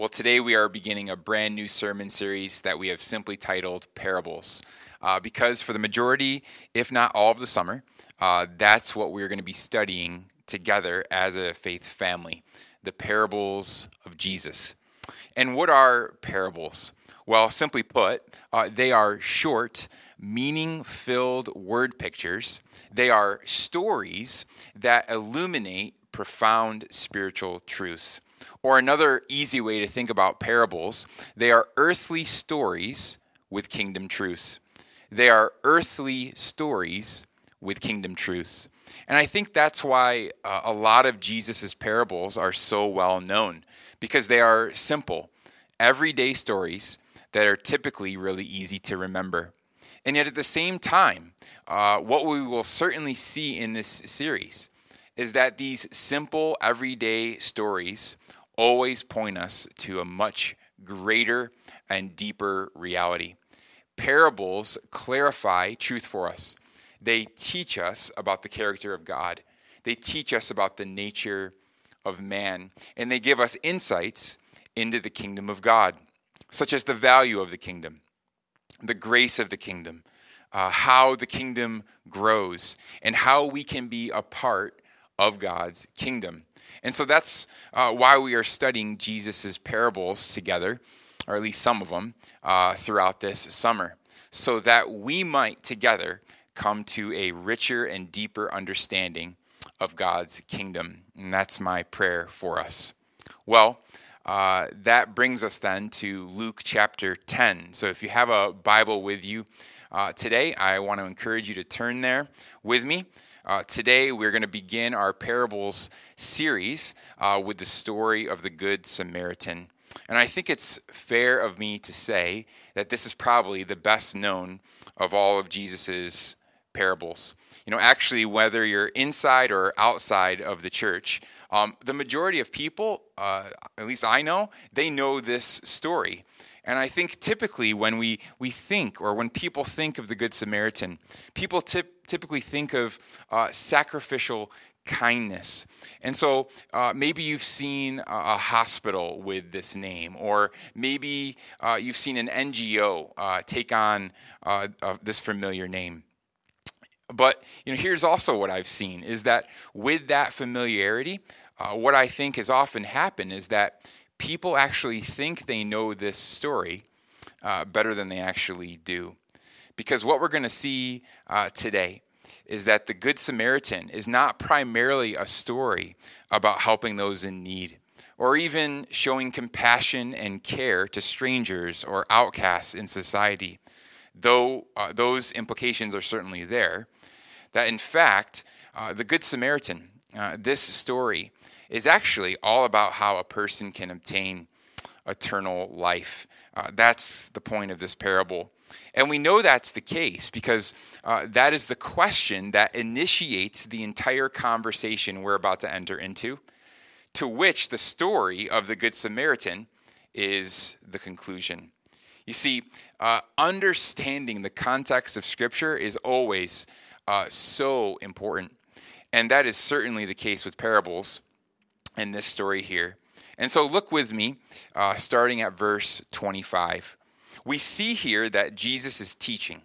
Well, today we are beginning a brand new sermon series that we have simply titled Parables. Uh, because for the majority, if not all of the summer, uh, that's what we're going to be studying together as a faith family the parables of Jesus. And what are parables? Well, simply put, uh, they are short, meaning filled word pictures. They are stories that illuminate profound spiritual truths. Or another easy way to think about parables, they are earthly stories with kingdom truths. They are earthly stories with kingdom truths. And I think that's why uh, a lot of Jesus' parables are so well known, because they are simple, everyday stories that are typically really easy to remember. And yet, at the same time, uh, what we will certainly see in this series is that these simple, everyday stories always point us to a much greater and deeper reality. Parables clarify truth for us. They teach us about the character of God. They teach us about the nature of man. And they give us insights into the kingdom of God, such as the value of the kingdom, the grace of the kingdom, uh, how the kingdom grows, and how we can be a part of God's kingdom. And so that's uh, why we are studying Jesus' parables together, or at least some of them, uh, throughout this summer, so that we might together come to a richer and deeper understanding of God's kingdom. And that's my prayer for us. Well, uh, that brings us then to Luke chapter 10. So if you have a Bible with you uh, today, I want to encourage you to turn there with me. Uh, today, we're going to begin our parables series uh, with the story of the Good Samaritan. And I think it's fair of me to say that this is probably the best known of all of Jesus's parables. You know, actually, whether you're inside or outside of the church, um, the majority of people, uh, at least I know, they know this story. And I think typically when we, we think, or when people think of the Good Samaritan, people tip, typically think of uh, sacrificial kindness. And so uh, maybe you've seen a, hospital with this name, or maybe uh, you've seen an NGO uh, take on uh, this familiar name. But you know, here's also what I've seen is that with that familiarity, uh, what I think has often happened is that people actually think they know this story uh, better than they actually do. Because what we're going to see uh, today is that the Good Samaritan is not primarily a story about helping those in need or even showing compassion and care to strangers or outcasts in society, though uh, those implications are certainly there. That in fact, uh, the Good Samaritan, uh, this story, is actually all about how a person can obtain eternal life. Uh, that's the point of this parable. And we know that's the case because uh, that is the question that initiates the entire conversation we're about to enter into, to which the story of the Good Samaritan is the conclusion. You see, uh, understanding the context of Scripture is always uh, so important. And that is certainly the case with parables in this story here. And so look with me, uh, starting at verse 25. We see here that Jesus is teaching.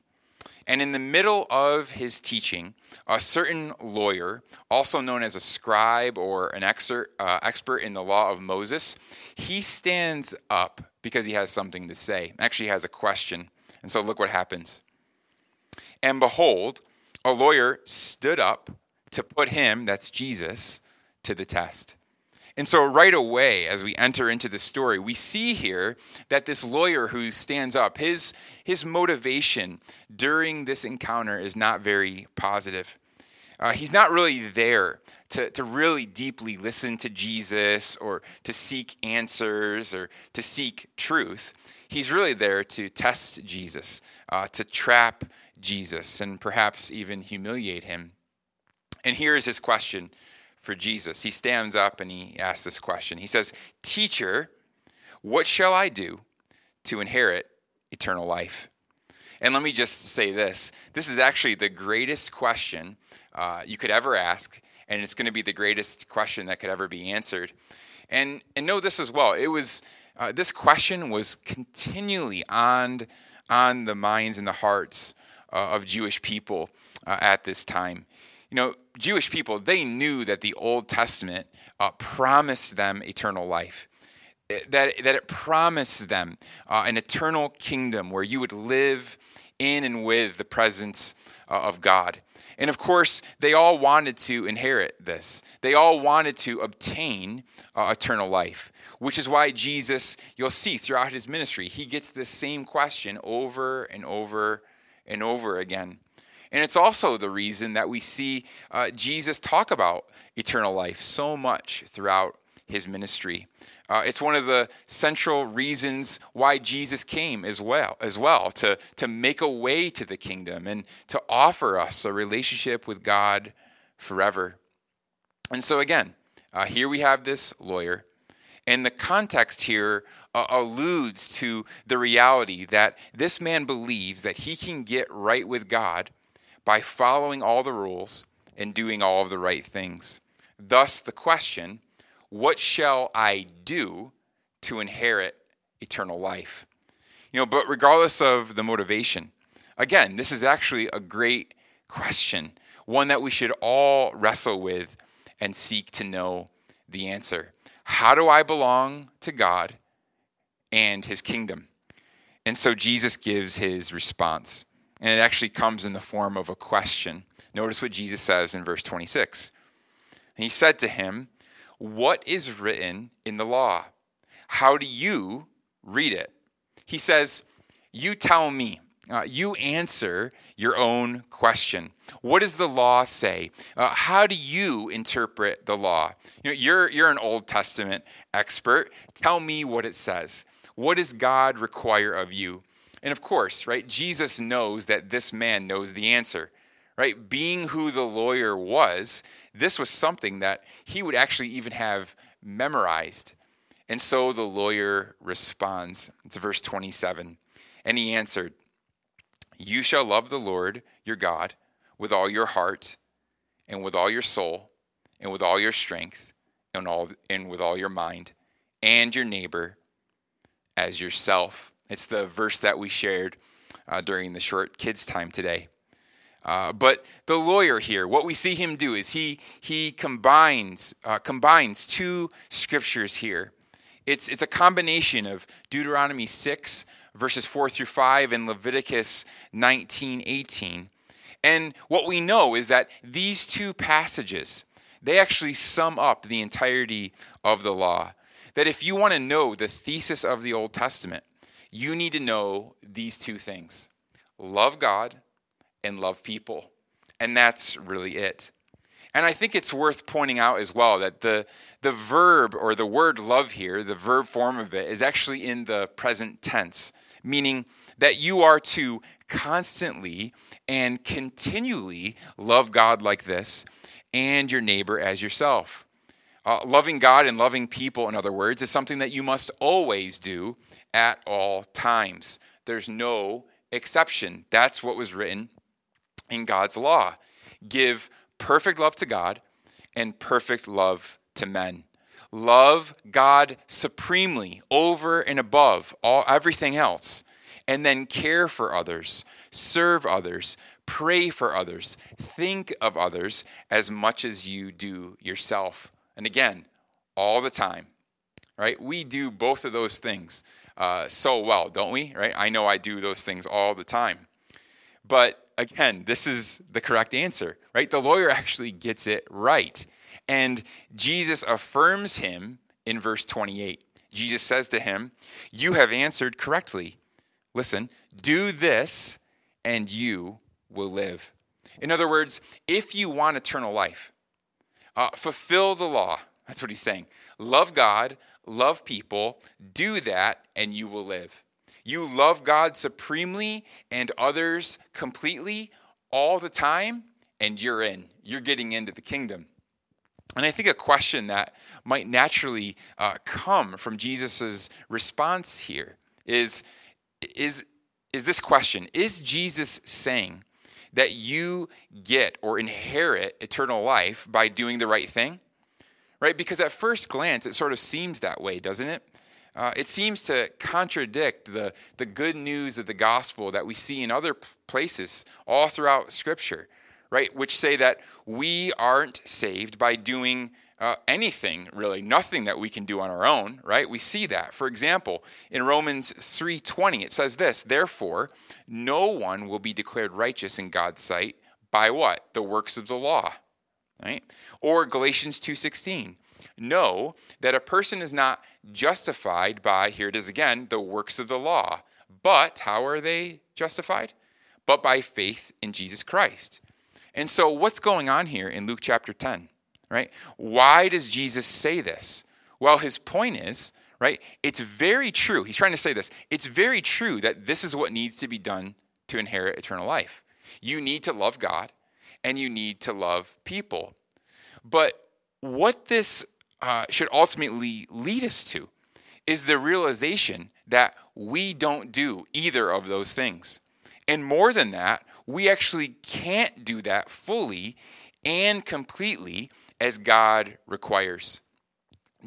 And in the middle of his teaching, a certain lawyer, also known as a scribe or an exer, uh, expert in the law of Moses, he stands up because he has something to say. Actually, has a question. And so look what happens. And behold, a lawyer stood up to put him, that's Jesus, to the test. And so, right away, as we enter into the story, we see here that this lawyer who stands up, his, his motivation during this encounter is not very positive. Uh, he's not really there to, to really deeply listen to Jesus or to seek answers or to seek truth. He's really there to test Jesus, uh, to trap Jesus, and perhaps even humiliate him. And here is his question for Jesus. He stands up and he asks this question. He says, Teacher, what shall I do to inherit eternal life? And let me just say this this is actually the greatest question uh, you could ever ask, and it's going to be the greatest question that could ever be answered. And, and know this as well it was uh, this question was continually on, on the minds and the hearts uh, of Jewish people uh, at this time. You know, Jewish people, they knew that the Old Testament uh, promised them eternal life. That, that it promised them uh, an eternal kingdom where you would live in and with the presence uh, of God. And of course, they all wanted to inherit this. They all wanted to obtain uh, eternal life, which is why Jesus, you'll see throughout his ministry, he gets this same question over and over and over again. And it's also the reason that we see uh, Jesus talk about eternal life so much throughout his ministry. Uh, it's one of the central reasons why Jesus came as well, as well to, to make a way to the kingdom and to offer us a relationship with God forever. And so, again, uh, here we have this lawyer. And the context here uh, alludes to the reality that this man believes that he can get right with God by following all the rules and doing all of the right things. Thus, the question what shall I do to inherit eternal life? You know, but regardless of the motivation, again, this is actually a great question, one that we should all wrestle with and seek to know the answer. How do I belong to God and his kingdom? And so Jesus gives his response, and it actually comes in the form of a question. Notice what Jesus says in verse 26. he said to him, what is written in the law? How do you read it? He says, You tell me. Uh, you answer your own question. What does the law say? Uh, how do you interpret the law? You know, you're, you're an Old Testament expert. Tell me what it says. What does God require of you? And of course, right, Jesus knows that this man knows the answer right? Being who the lawyer was, this was something that he would actually even have memorized. And so the lawyer responds. It's verse 27. And he answered, You shall love the Lord your God with all your heart, and with all your soul, and with all your strength, and, all, and with all your mind, and your neighbor as yourself. It's the verse that we shared uh, during the short kids' time today. Uh, but the lawyer here, what we see him do is he he combines uh, combines two scriptures here. It's it's a combination of Deuteronomy six verses four through five and Leviticus nineteen eighteen. And what we know is that these two passages they actually sum up the entirety of the law. That if you want to know the thesis of the Old Testament, you need to know these two things: love God and love people. And that's really it. And I think it's worth pointing out as well that the, the verb or the word love here, the verb form of it, is actually in the present tense, meaning that you are to constantly and continually love God like this and your neighbor as yourself. Uh, loving God and loving people, in other words, is something that you must always do at all times. There's no exception. That's what was written in God's law. Give perfect love to God and perfect love to men. Love God supremely over and above all everything else and then care for others, serve others, pray for others, think of others as much as you do yourself. And again, all the time, right? We do both of those things uh, so well, don't we? Right? I know I do those things all the time. But again, this is the correct answer, right? The lawyer actually gets it right. And Jesus affirms him in verse 28. Jesus says to him, You have answered correctly. Listen, do this and you will live. In other words, if you want eternal life, uh, fulfill the law. That's what he's saying. Love God, love people, do that, and you will live. You love God supremely and others completely all the time, and you're in. You're getting into the kingdom. And I think a question that might naturally uh, come from Jesus' response here is, is, is this question Is Jesus saying that you get or inherit eternal life by doing the right thing? Right? Because at first glance, it sort of seems that way, doesn't it? uh, it seems to contradict the, the good news of the gospel that we see in other places all throughout Scripture, right? Which say that we aren't saved by doing uh, anything really nothing that we can do on our own right? We see that. For example in romans 3.20 it says this therefore no one will be declared righteous in god's sight by what? The works of the law right? Or galatians 2.16 know that a person is not justified by here it is again the works of the law but how are they justified? But by faith in jesus christ. And so what's going on here in luke chapter 10 right? Why does Jesus say this? Well, his point is, right? It's very true. He's trying to say this. It's very true that this is what needs to be done to inherit eternal life. You need to love God and you need to love people. But what this uh, should ultimately lead us to is the realization that we don't do either of those things. And more than that, we actually can't do that fully and completely as God requires.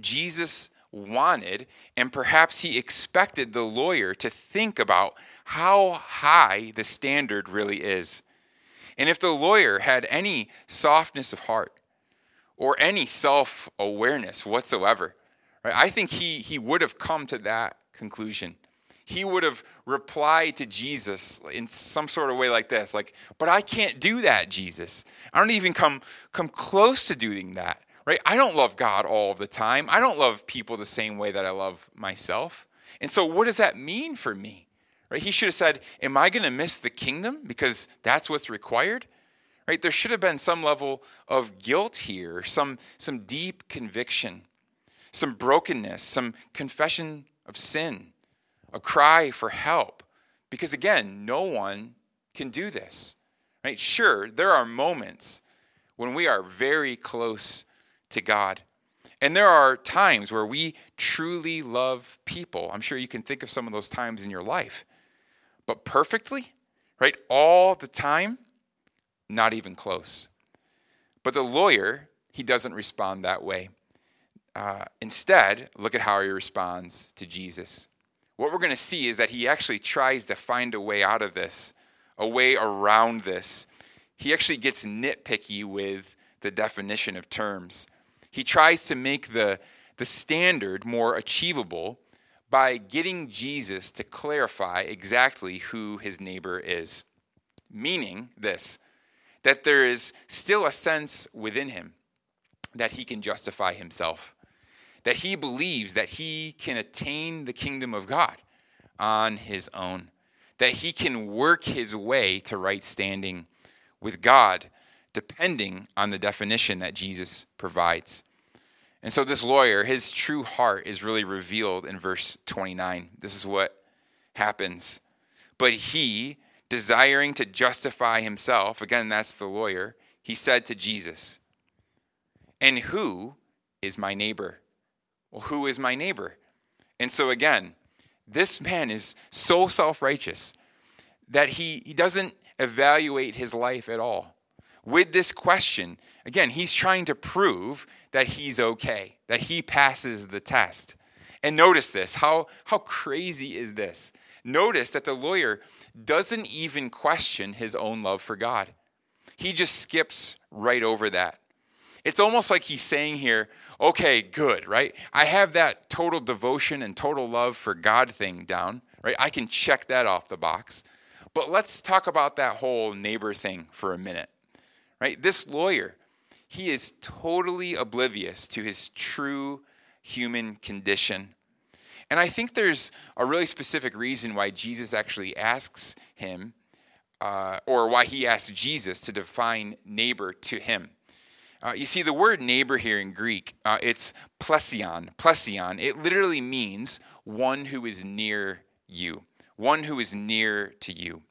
Jesus wanted, and perhaps he expected the lawyer to think about how high the standard really is. And if the lawyer had any softness of heart or any self awareness whatsoever, right, I think he, he would have come to that conclusion. He would have replied to Jesus in some sort of way like this, like, but I can't do that, Jesus. I don't even come, come close to doing that, right? I don't love God all the time. I don't love people the same way that I love myself. And so, what does that mean for me? Right? He should have said, Am I going to miss the kingdom because that's what's required? Right? There should have been some level of guilt here, some, some deep conviction, some brokenness, some confession of sin, a cry for help. Because again, no one can do this. Right? Sure, there are moments when we are very close to God. And there are times where we truly love people. I'm sure you can think of some of those times in your life. But perfectly, right? All the time, not even close. But the lawyer, he doesn't respond that way. Uh, instead, look at how he responds to Jesus. What we're going to see is that he actually tries to find a way out of this a way around this. He actually gets nitpicky with the definition of terms. He tries to make the, the standard more achievable by getting Jesus to clarify exactly who his neighbor is. Meaning this, that there is still a sense within him that he can justify himself, that he believes that he can attain the kingdom of God on his own that he can work his way to right standing with God, depending on the definition that Jesus provides. And so, this lawyer, his true heart is really revealed in verse 29. This is what happens. But he, desiring to justify himself, again, that's the lawyer, he said to Jesus, And who is my neighbor? Well, who is my neighbor? And so, again, this man is so self righteous that he, he doesn't evaluate his life at all. With this question, again, he's trying to prove that he's okay, that he passes the test. And notice this how, how crazy is this? Notice that the lawyer doesn't even question his own love for God, he just skips right over that. It's almost like he's saying here, okay, good, right? I have that total devotion and total love for God thing down, right? I can check that off the box. But let's talk about that whole neighbor thing for a minute, right? This lawyer, he is totally oblivious to his true human condition. And I think there's a really specific reason why Jesus actually asks him, uh, or why he asks Jesus to define neighbor to him. Uh, you see, the word neighbor here in Greek, uh, it's plesion. Plesion. It literally means one who is near you, one who is near to you.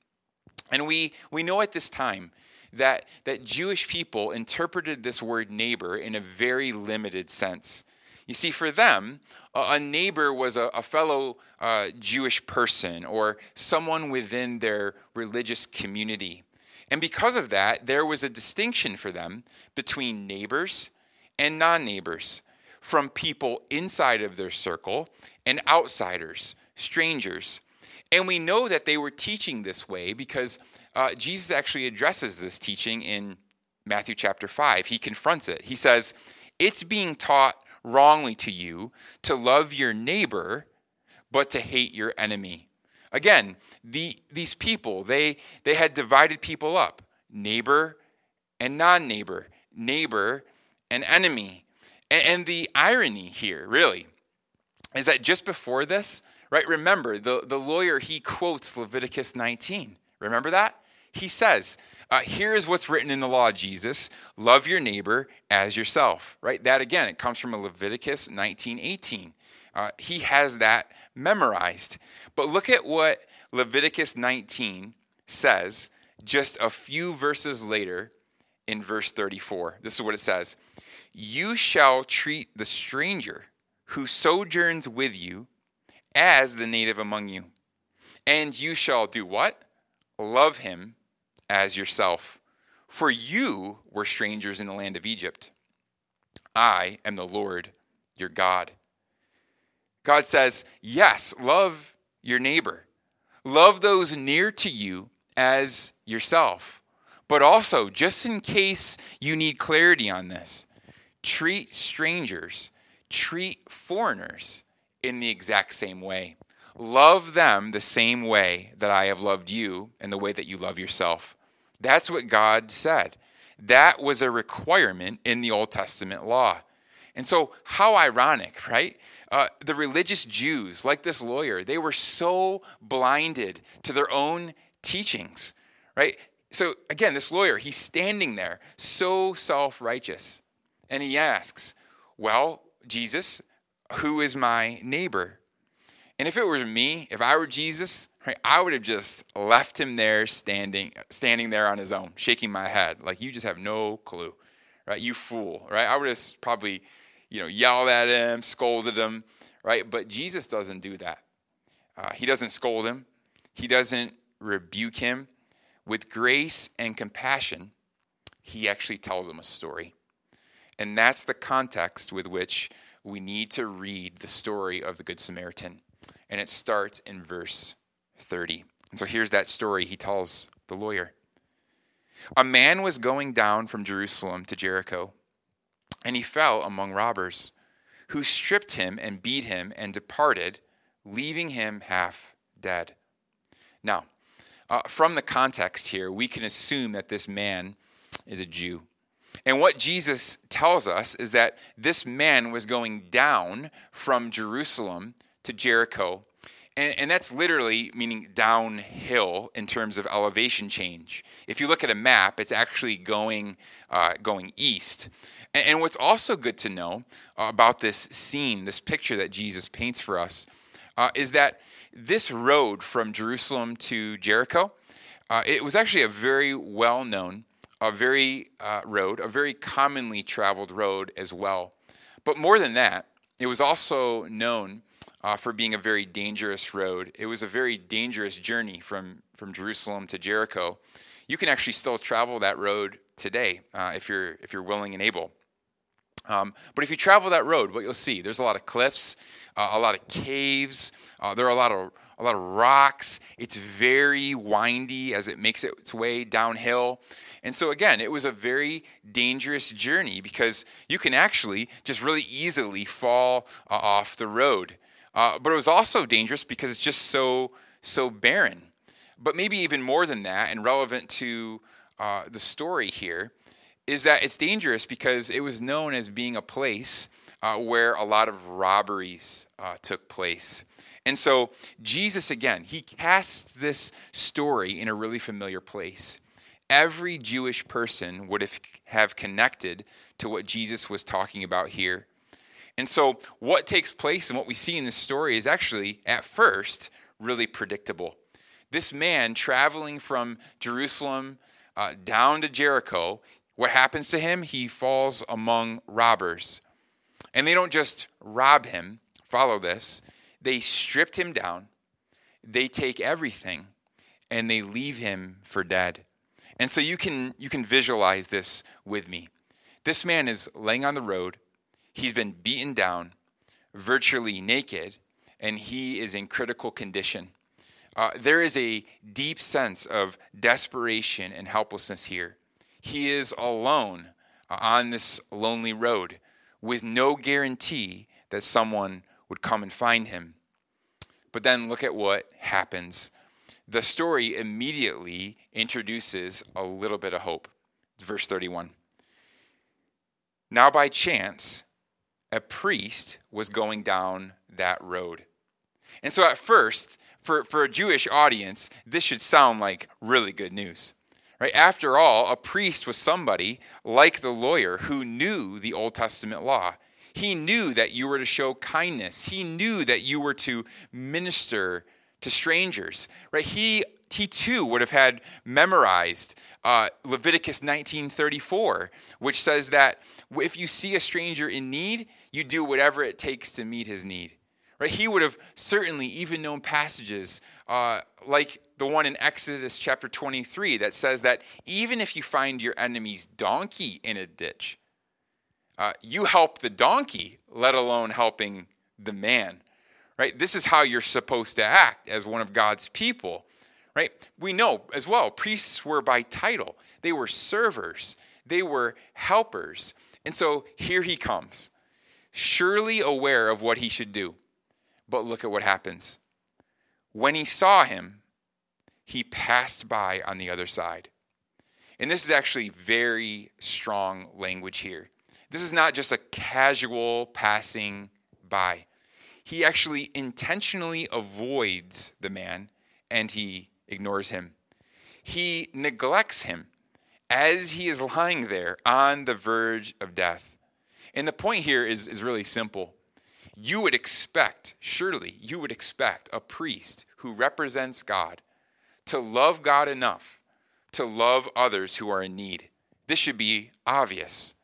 And we, we know at this time that, that Jewish people interpreted this word neighbor in a very limited sense. You see, for them, a neighbor was a, a fellow uh, Jewish person or someone within their religious community. And because of that, there was a distinction for them between neighbors and non neighbors. from people inside of their circle and outsiders, strangers. And we know that they were teaching this way because uh, Jesus actually addresses this teaching in Matthew chapter 5. He confronts it. He says, It's being taught wrongly to you to love your neighbor, but to hate your enemy. Again, the, these people, they, they had divided people up neighbor and non neighbor, neighbor and enemy. And, and the irony here, really, is that just before this, right, remember, the, the lawyer, he quotes Leviticus 19. Remember that? He says, uh, here is what's written in the law, Jesus. Love your neighbor as yourself. Right? That again, it comes from a Leviticus 19, 18. Uh, he has that memorized. But look at what Leviticus 19 says just a few verses later in verse 34. This is what it says You shall treat the stranger who sojourns with you as the native among you. And you shall do what? Love him as yourself. For you were strangers in the land of Egypt. I am the Lord your God. God says, yes, love your neighbor. Love those near to you as yourself. But also, just in case you need clarity on this, treat strangers, treat foreigners in the exact same way. Love them the same way that I have loved you and the way that you love yourself. That's what God said. That was a requirement in the Old Testament law. And so, how ironic, right? Uh, the religious Jews, like this lawyer, they were so blinded to their own teachings, right? So, again, this lawyer, he's standing there, so self righteous. And he asks, Well, Jesus, who is my neighbor? And if it were me, if I were Jesus, right, I would have just left him there standing, standing there on his own, shaking my head, like you just have no clue, right? You fool, right? I would have probably, you know, yelled at him, scolded him, right? But Jesus doesn't do that. Uh, he doesn't scold him. He doesn't rebuke him. With grace and compassion, he actually tells him a story. And that's the context with which we need to read the story of the Good Samaritan and it starts in verse 30. And so here's that story he tells the lawyer. A man was going down from Jerusalem to Jericho, and he fell among robbers, who stripped him and beat him and departed, leaving him half dead. Now, uh, from the context here, we can assume that this man is a Jew. And what Jesus tells us is that this man was going down from Jerusalem to Jericho. And, and, that's literally meaning downhill in terms of elevation change. If you look at a map, it's actually going, uh, going east. And, what's also good to know uh, about this scene, this picture that Jesus paints for us, uh, is that this road from Jerusalem to Jericho, uh, it was actually a very well known, a very uh, road, a very commonly traveled road as well. But more than that, it was also known uh, for being a very dangerous road. It was a very dangerous journey from, from Jerusalem to Jericho. You can actually still travel that road today uh, if, you're, if you're willing and able. Um, but if you travel that road, what you'll see, there's a lot of cliffs, uh, a lot of caves, uh, there are a lot of a lot of rocks. It's very windy as it makes its way downhill. And so, again, it was a very dangerous journey because you can actually just really easily fall uh, off the road. Uh, but it was also dangerous because it's just so so barren. But maybe even more than that, and relevant to uh, the story here, is that it's dangerous because it was known as being a place uh, where a lot of robberies uh, took place. And so Jesus, again, he casts this story in a really familiar place. Every Jewish person would have, have connected to what Jesus was talking about here. And so, what takes place and what we see in this story is actually, at first, really predictable. This man traveling from Jerusalem uh, down to Jericho, what happens to him? He falls among robbers. And they don't just rob him, follow this, they stripped him down, they take everything, and they leave him for dead. And so you can you can visualize this with me. This man is laying on the road He's been beaten down, virtually naked, and he is in critical condition. Uh, there is a deep sense of desperation and helplessness here. He is alone on this lonely road with no guarantee that someone would come and find him. But then look at what happens. The story immediately introduces a little bit of hope. Verse 31. Now, by chance, a priest was going down that road. And so, at first, for, for a Jewish audience, this should sound like really good news. Right? After all, a priest was somebody like the lawyer who knew the Old Testament law. He knew that you were to show kindness. He knew that you were to minister to strangers. Right? He he too would have had memorized uh, Leviticus 19:34, which says that if you see a stranger in need, you do whatever it takes to meet his need. Right? He would have certainly even known passages uh, like the one in Exodus chapter 23 that says that even if you find your enemy's donkey in a ditch, uh, you help the donkey, let alone helping the man. Right? This is how you're supposed to act as one of God's people. Right? We know as well, priests were by title. They were servers. They were helpers. And so here he comes, surely aware of what he should do. But look at what happens. When he saw him, he passed by on the other side. And this is actually very strong language here. This is not just a casual passing by. He actually intentionally avoids the man and he ignores him. He neglects him as he is lying there on the verge of death. And the point here is, is really simple you would expect, surely, you would expect a priest who represents God to love God enough to love others who are in need. This should be obvious,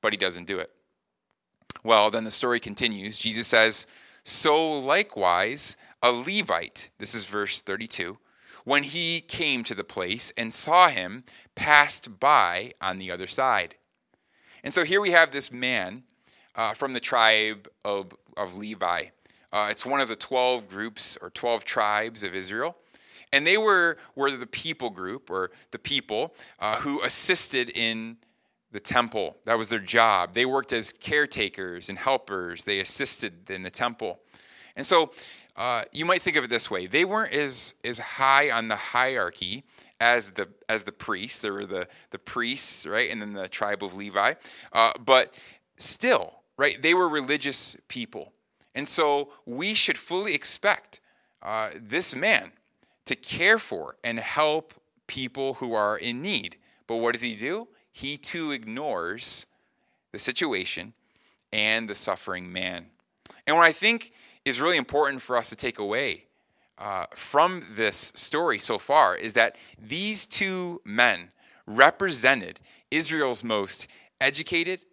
but he doesn't do it. Well, then the story continues. Jesus says, So likewise, a Levite, this is verse 32, when he came to the place and saw him, passed by on the other side. And so here we have this man uh, from the tribe of of Levi. Uh, it's one of the 12 groups or 12 tribes of Israel. And they were, were the people group or the people uh, who assisted in the temple. That was their job. They worked as caretakers and helpers, they assisted in the temple. And so uh, you might think of it this way they weren't as, as high on the hierarchy as the as the priests. There were the, the priests, right, and then the tribe of Levi. Uh, but still, right? They were religious people. And so we should fully expect uh, this man to care for and help people who are in need. But what does he do? He too ignores the situation and the suffering man. And what I think is really important for us to take away uh, from this story so far is that these two men represented Israel's most educated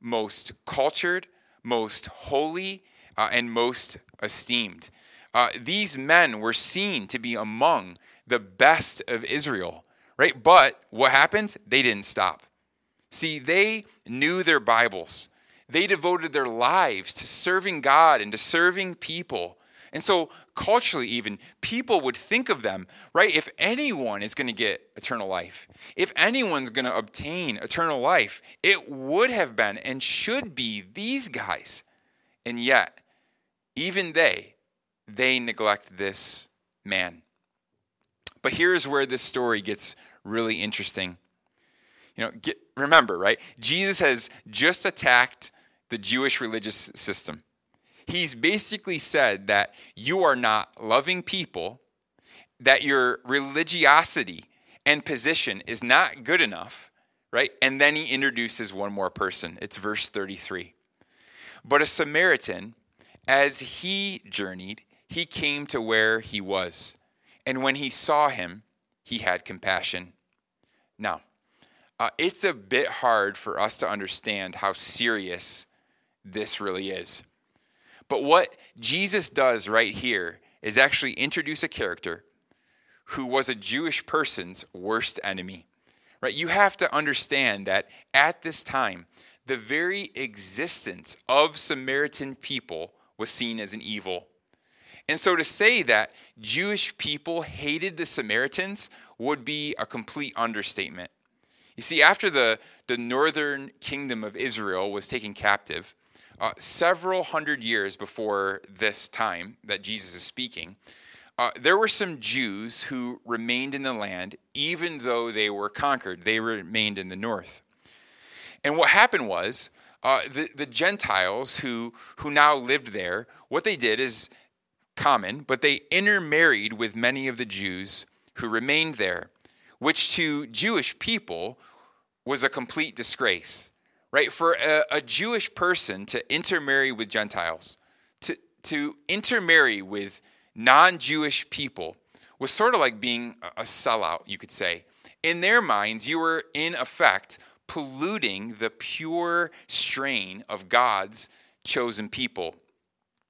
most cultured, most holy, uh, and most esteemed. Uh, these men were seen to be among the best of Israel, right? But what happens? They didn't stop. See, they knew their Bibles. They devoted their lives to serving God and to serving people. And so, culturally, even, people would think of them, right? If anyone is going to get eternal life, if anyone's going to obtain eternal life, it would have been and should be these guys. And yet, even they, they neglect this man. But here's where this story gets really interesting. You know, get, remember, right? Jesus has just attacked the Jewish religious system he's basically said that you are not loving people, that your religiosity and position is not good enough, right? And then he introduces one more person. It's verse 33. But a Samaritan, as he journeyed, he came to where he was. And when he saw him, he had compassion. Now, uh, it's a bit hard for us to understand how serious this really is. But what Jesus does right here is actually introduce a character who was a Jewish person's worst enemy. Right? You have to understand that at this time, the very existence of Samaritan people was seen as an evil. And so to say that Jewish people hated the Samaritans would be a complete understatement. You see, after the, the northern kingdom of Israel was taken captive, uh, several hundred years before this time that Jesus is speaking, uh, there were some Jews who remained in the land even though they were conquered. They remained in the north. And what happened was, uh, the, the Gentiles who, who now lived there, what they did is common, but they intermarried with many of the Jews who remained there, which to Jewish people was a complete disgrace, right? For a, a Jewish person to intermarry with Gentiles, to, to intermarry with non Jewish people, was sort of like being a sellout, you could say. In their minds, you were in effect polluting the pure strain of God's chosen people.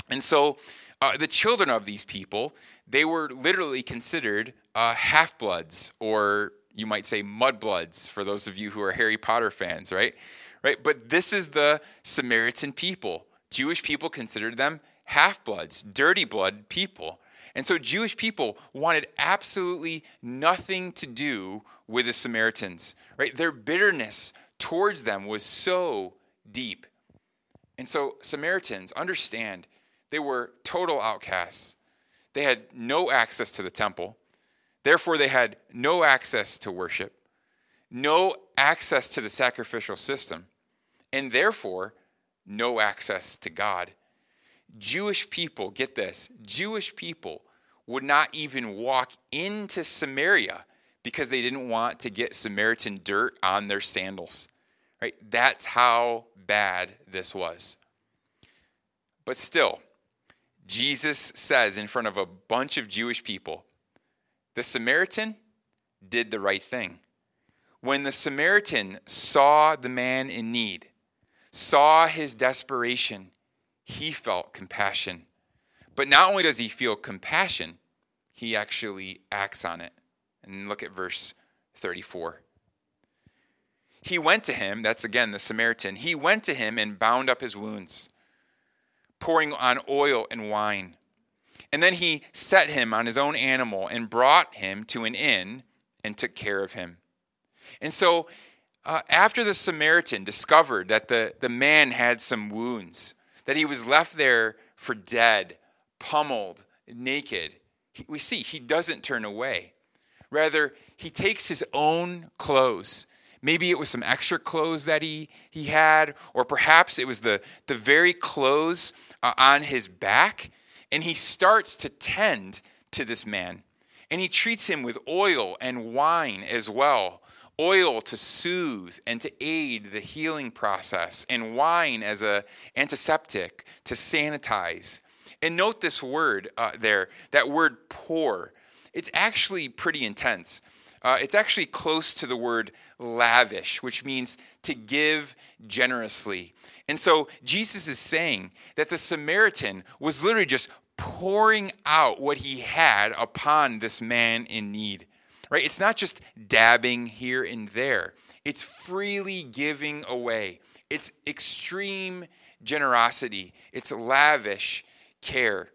And so uh, the children of these people, they were literally considered uh, half bloods, or you might say mudbloods for those of you who are Harry Potter fans, right? Right? But this is the Samaritan people. Jewish people considered them half bloods, dirty blood people. And so Jewish people wanted absolutely nothing to do with the Samaritans, right? Their bitterness towards them was so deep. And so Samaritans, understand, they were total outcasts. They had no access to the temple. Therefore, they had no access to worship, no access to the sacrificial system, and therefore, no access to God. Jewish people, get this, Jewish people would not even walk into Samaria because they didn't want to get Samaritan dirt on their sandals. Right? That's how bad this was. But still, Jesus says in front of a bunch of Jewish people, the Samaritan did the right thing. When the Samaritan saw the man in need, saw his desperation, he felt compassion. But not only does he feel compassion, he actually acts on it. And look at verse 34. He went to him, that's again the Samaritan, he went to him and bound up his wounds, pouring on oil and wine. And then he set him on his own animal and brought him to an inn and took care of him. And so, uh, after the Samaritan discovered that the, the man had some wounds, that he was left there for dead, pummeled, naked, we see he doesn't turn away. Rather, he takes his own clothes. Maybe it was some extra clothes that he, he had, or perhaps it was the, the very clothes uh, on his back, and he starts to tend to this man. And he treats him with oil and wine as well oil to soothe and to aid the healing process, and wine as an antiseptic to sanitize. And note this word uh, there, that word pour. It's actually pretty intense. Uh, it's actually close to the word lavish, which means to give generously. And so Jesus is saying that the Samaritan was literally just pouring out what he had upon this man in need. Right? It's not just dabbing here and there. It's freely giving away. It's extreme generosity. It's lavish care.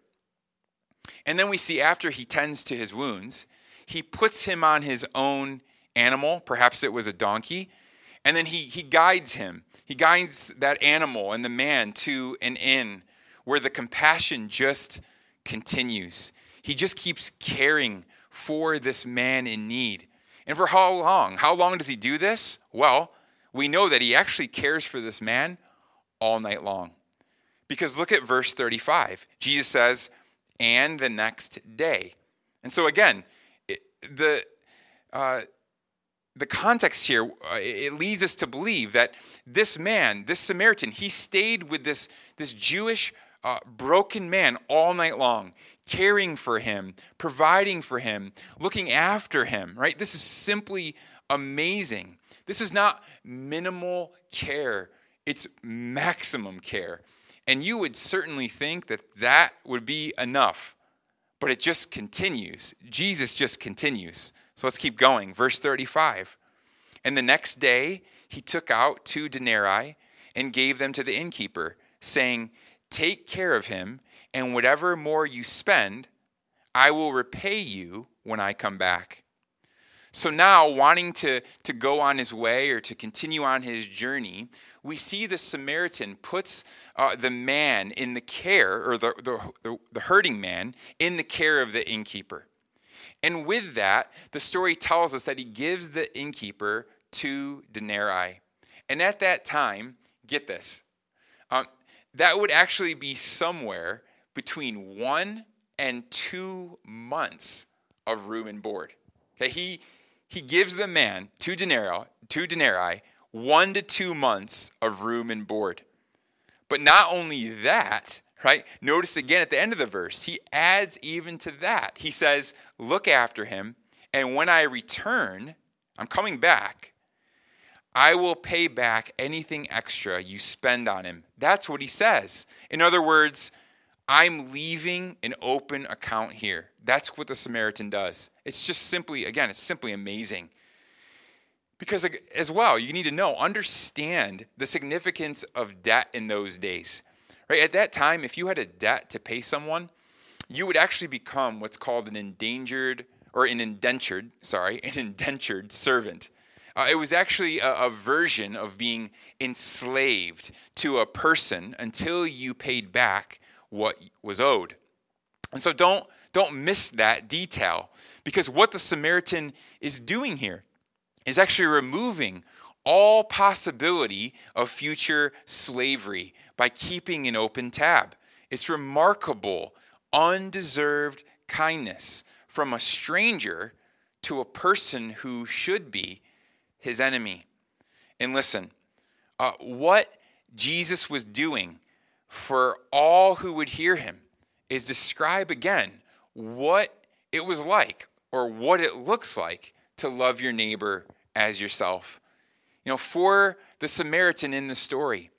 And then we see after he tends to his wounds, he puts him on his own animal, perhaps it was a donkey, and then he, he guides him. He guides that animal and the man to an inn where the compassion just continues. He just keeps caring for this man in need. And for how long? How long does he do this? Well, we know that he actually cares for this man all night long. Because look at verse 35. Jesus says, and the next day. And so again, the, uh, the context here, uh, it leads us to believe that this man, this Samaritan, he stayed with this, this Jewish uh, broken man all night long, caring for him, providing for him, looking after him, right? This is simply amazing. This is not minimal care, it's maximum care. And you would certainly think that that would be enough. But it just continues. Jesus just continues. So let's keep going. Verse 35. And the next day he took out two denarii and gave them to the innkeeper, saying, Take care of him, and whatever more you spend, I will repay you when I come back. So now, wanting to, to go on his way or to continue on his journey, we see the Samaritan puts uh, the man in the care, or the, the, the hurting man, in the care of the innkeeper. And with that, the story tells us that he gives the innkeeper two denarii. And at that time, get this, um, that would actually be somewhere between one and two months of room and board. Okay, he he gives the man two denarii, two denarii, one to two months of room and board. But not only that, right? Notice again at the end of the verse, he adds even to that. He says, Look after him, and when I return, I'm coming back, I will pay back anything extra you spend on him. That's what he says. In other words, I'm leaving an open account here. That's what the Samaritan does. It's just simply, again, it's simply amazing. Because as well, you need to know, understand the significance of debt in those days. Right? At that time, if you had a debt to pay someone, you would actually become what's called an endangered or an indentured, sorry, an indentured servant. Uh, it was actually a, a version of being enslaved to a person until you paid back what was owed. And so don't don't miss that detail because what the Samaritan is doing here is actually removing all possibility of future slavery by keeping an open tab. It's remarkable, undeserved kindness from a stranger to a person who should be his enemy. And listen, uh, what Jesus was doing for all who would hear him is describe again what it was like or what it looks like to love your neighbor as yourself. You know, for the Samaritan in the story,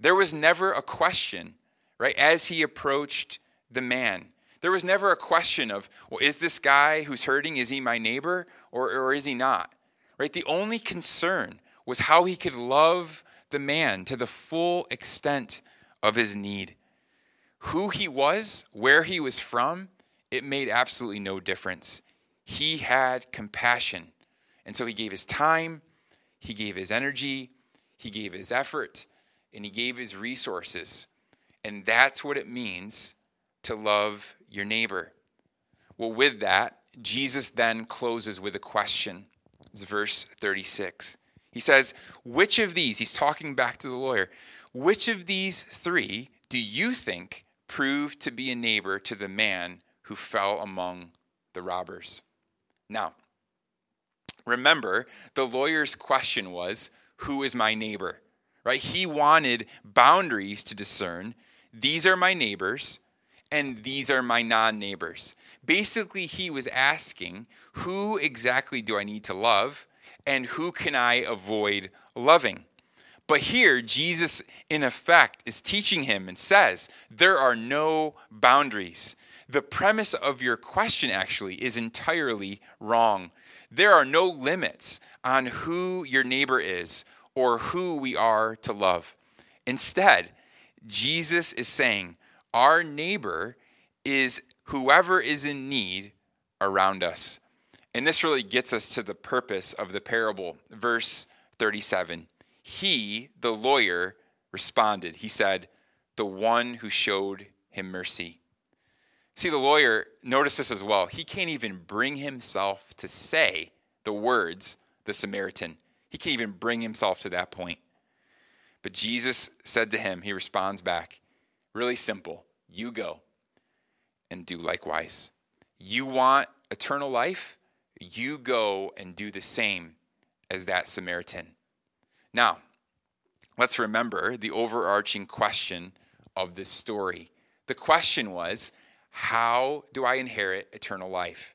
there was never a question, right, as he approached the man. There was never a question of, well, is this guy who's hurting, is he my neighbor or, or is he not? Right? The only concern was how he could love the man to the full extent of his need. Who he was, where he was from, it made absolutely no difference. He had compassion. And so he gave his time, he gave his energy, he gave his effort, and he gave his resources. And that's what it means to love your neighbor. Well, with that, Jesus then closes with a question. It's verse 36. He says, Which of these, he's talking back to the lawyer, which of these three do you think proved to be a neighbor to the man who fell among the robbers. Now, remember, the lawyer's question was, Who is my neighbor? Right? He wanted boundaries to discern. These are my neighbors, and these are my non neighbors. Basically, he was asking, Who exactly do I need to love, and who can I avoid loving? But here, Jesus, in effect, is teaching him and says, There are no boundaries the premise of your question actually is entirely wrong. There are no limits on who your neighbor is or who we are to love. Instead, Jesus is saying our neighbor is whoever is in need around us. And this really gets us to the purpose of the parable. Verse 37 He, the lawyer, responded. He said, The one who showed him mercy. See, the lawyer, notice this as well. He can't even bring himself to say the words, the Samaritan. He can't even bring himself to that point. But Jesus said to him, he responds back, really simple you go and do likewise. You want eternal life? You go and do the same as that Samaritan. Now, let's remember the overarching question of this story. The question was how do I inherit eternal life?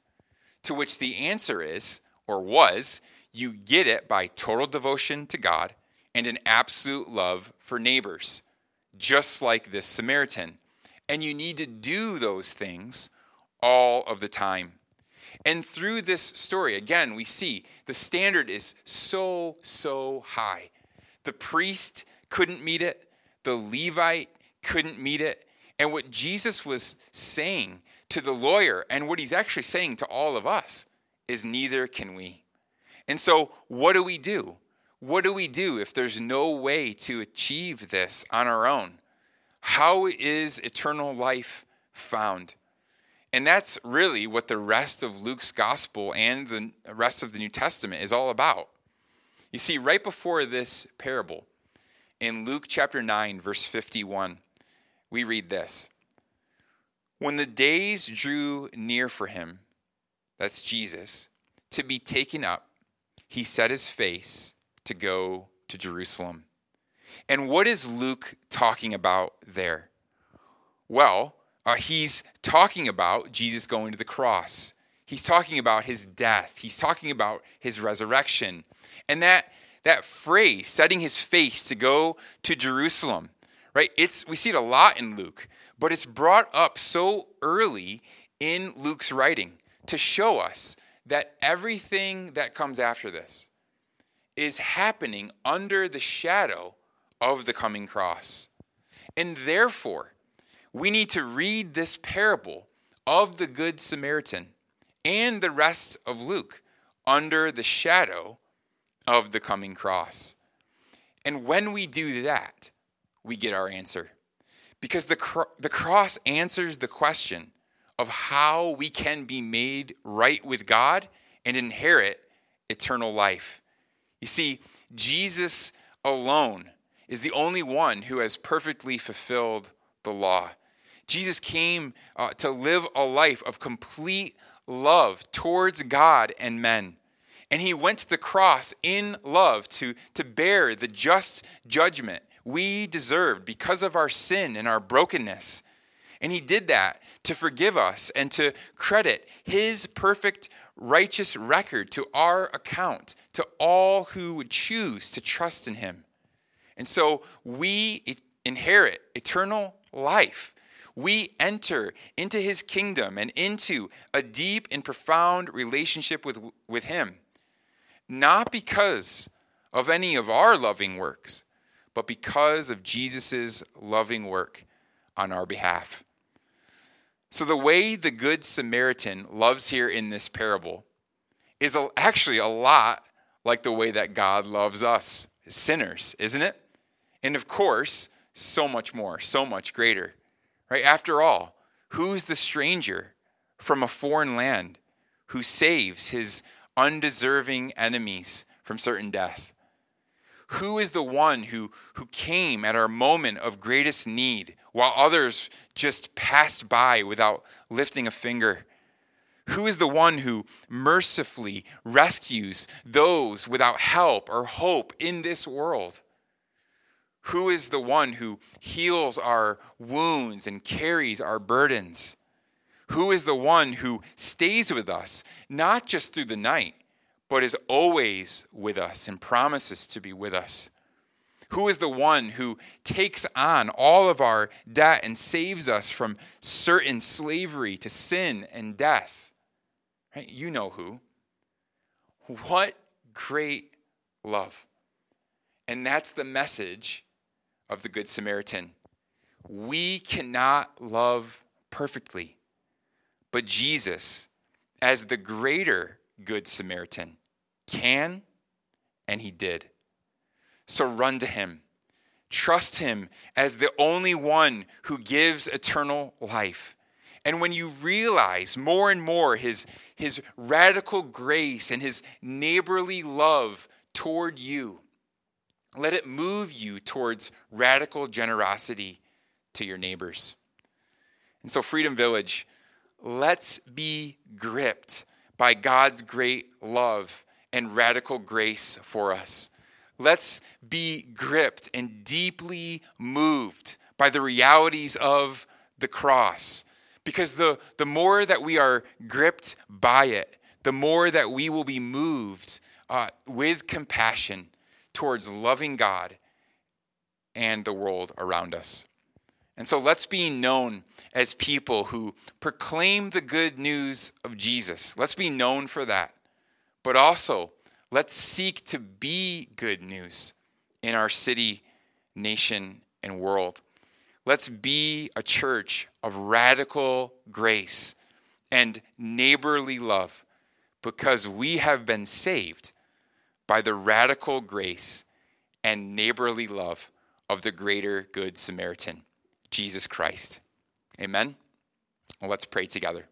To which the answer is, or was, you get it by total devotion to God and an absolute love for neighbors, just like this Samaritan. And you need to do those things all of the time. And through this story, again, we see the standard is so, so high. The priest couldn't meet it, the Levite couldn't meet it. And what Jesus was saying to the lawyer, and what he's actually saying to all of us, is neither can we. And so, what do we do? What do we do if there's no way to achieve this on our own? How is eternal life found? And that's really what the rest of Luke's gospel and the rest of the New Testament is all about. You see, right before this parable, in Luke chapter 9, verse 51, we read this When the days drew near for him, that's Jesus, to be taken up, he set his face to go to Jerusalem. And what is Luke talking about there? Well, uh, he's talking about Jesus going to the cross. He's talking about his death. He's talking about his resurrection. And that, that phrase, setting his face to go to Jerusalem, right? It's, we see it a lot in Luke, but it's brought up so early in Luke's writing to show us that everything that comes after this is happening under the shadow of the coming cross. And therefore, we need to read this parable of the Good Samaritan and the rest of Luke under the shadow of the coming cross. And when we do that, we get our answer. Because the, the cross answers the question of how we can be made right with God and inherit eternal life. You see, Jesus alone is the only one who has perfectly fulfilled the law. Jesus came uh, to live a life of complete love towards God and men. And he went to the cross in love to, to bear the just judgment we deserved because of our sin and our brokenness. And he did that to forgive us and to credit his perfect righteous record to our account, to all who would choose to trust in him. And so we inherit eternal life. We enter into his kingdom and into a deep and profound relationship with, with him, not because of any of our loving works, but because of Jesus' loving work on our behalf. So, the way the Good Samaritan loves here in this parable is actually a lot like the way that God loves us, sinners, isn't it? And of course, so much more, so much greater. Right? After all, who's the stranger from a foreign land who saves his undeserving enemies from certain death? Who is the one who, who came at our moment of greatest need while others just passed by without lifting a finger? Who is the one who mercifully rescues those without help or hope in this world? Who is the one who heals our wounds and carries our burdens? Who is the one who stays with us, not just through the night, but is always with us and promises to be with us? Who is the one who takes on all of our debt and saves us from certain slavery to sin and death? Right? You know who. What great love. And that's the message of the Good Samaritan. We cannot love perfectly, but Jesus, as the greater Good Samaritan, can and he did. So run to him. Trust him as the only one who gives eternal life. And when you realize more and more his, his radical grace and his neighborly love toward you, let it move you towards radical generosity to your neighbors. And so, Freedom Village, let's be gripped by God's great love and radical grace for us. Let's be gripped and deeply moved by the realities of the cross because the, the more that we are gripped by it, the more that we will be moved uh, with compassion towards loving God and the world around us. And so let's be known as people who proclaim the good news of Jesus. Let's be known for that. But also, let's seek to be good news in our city nation, and world. Let's be a church of radical grace and neighborly love because we have been saved by the radical grace and neighborly love of the greater good Samaritan, Jesus Christ. Amen. Well, let's pray together.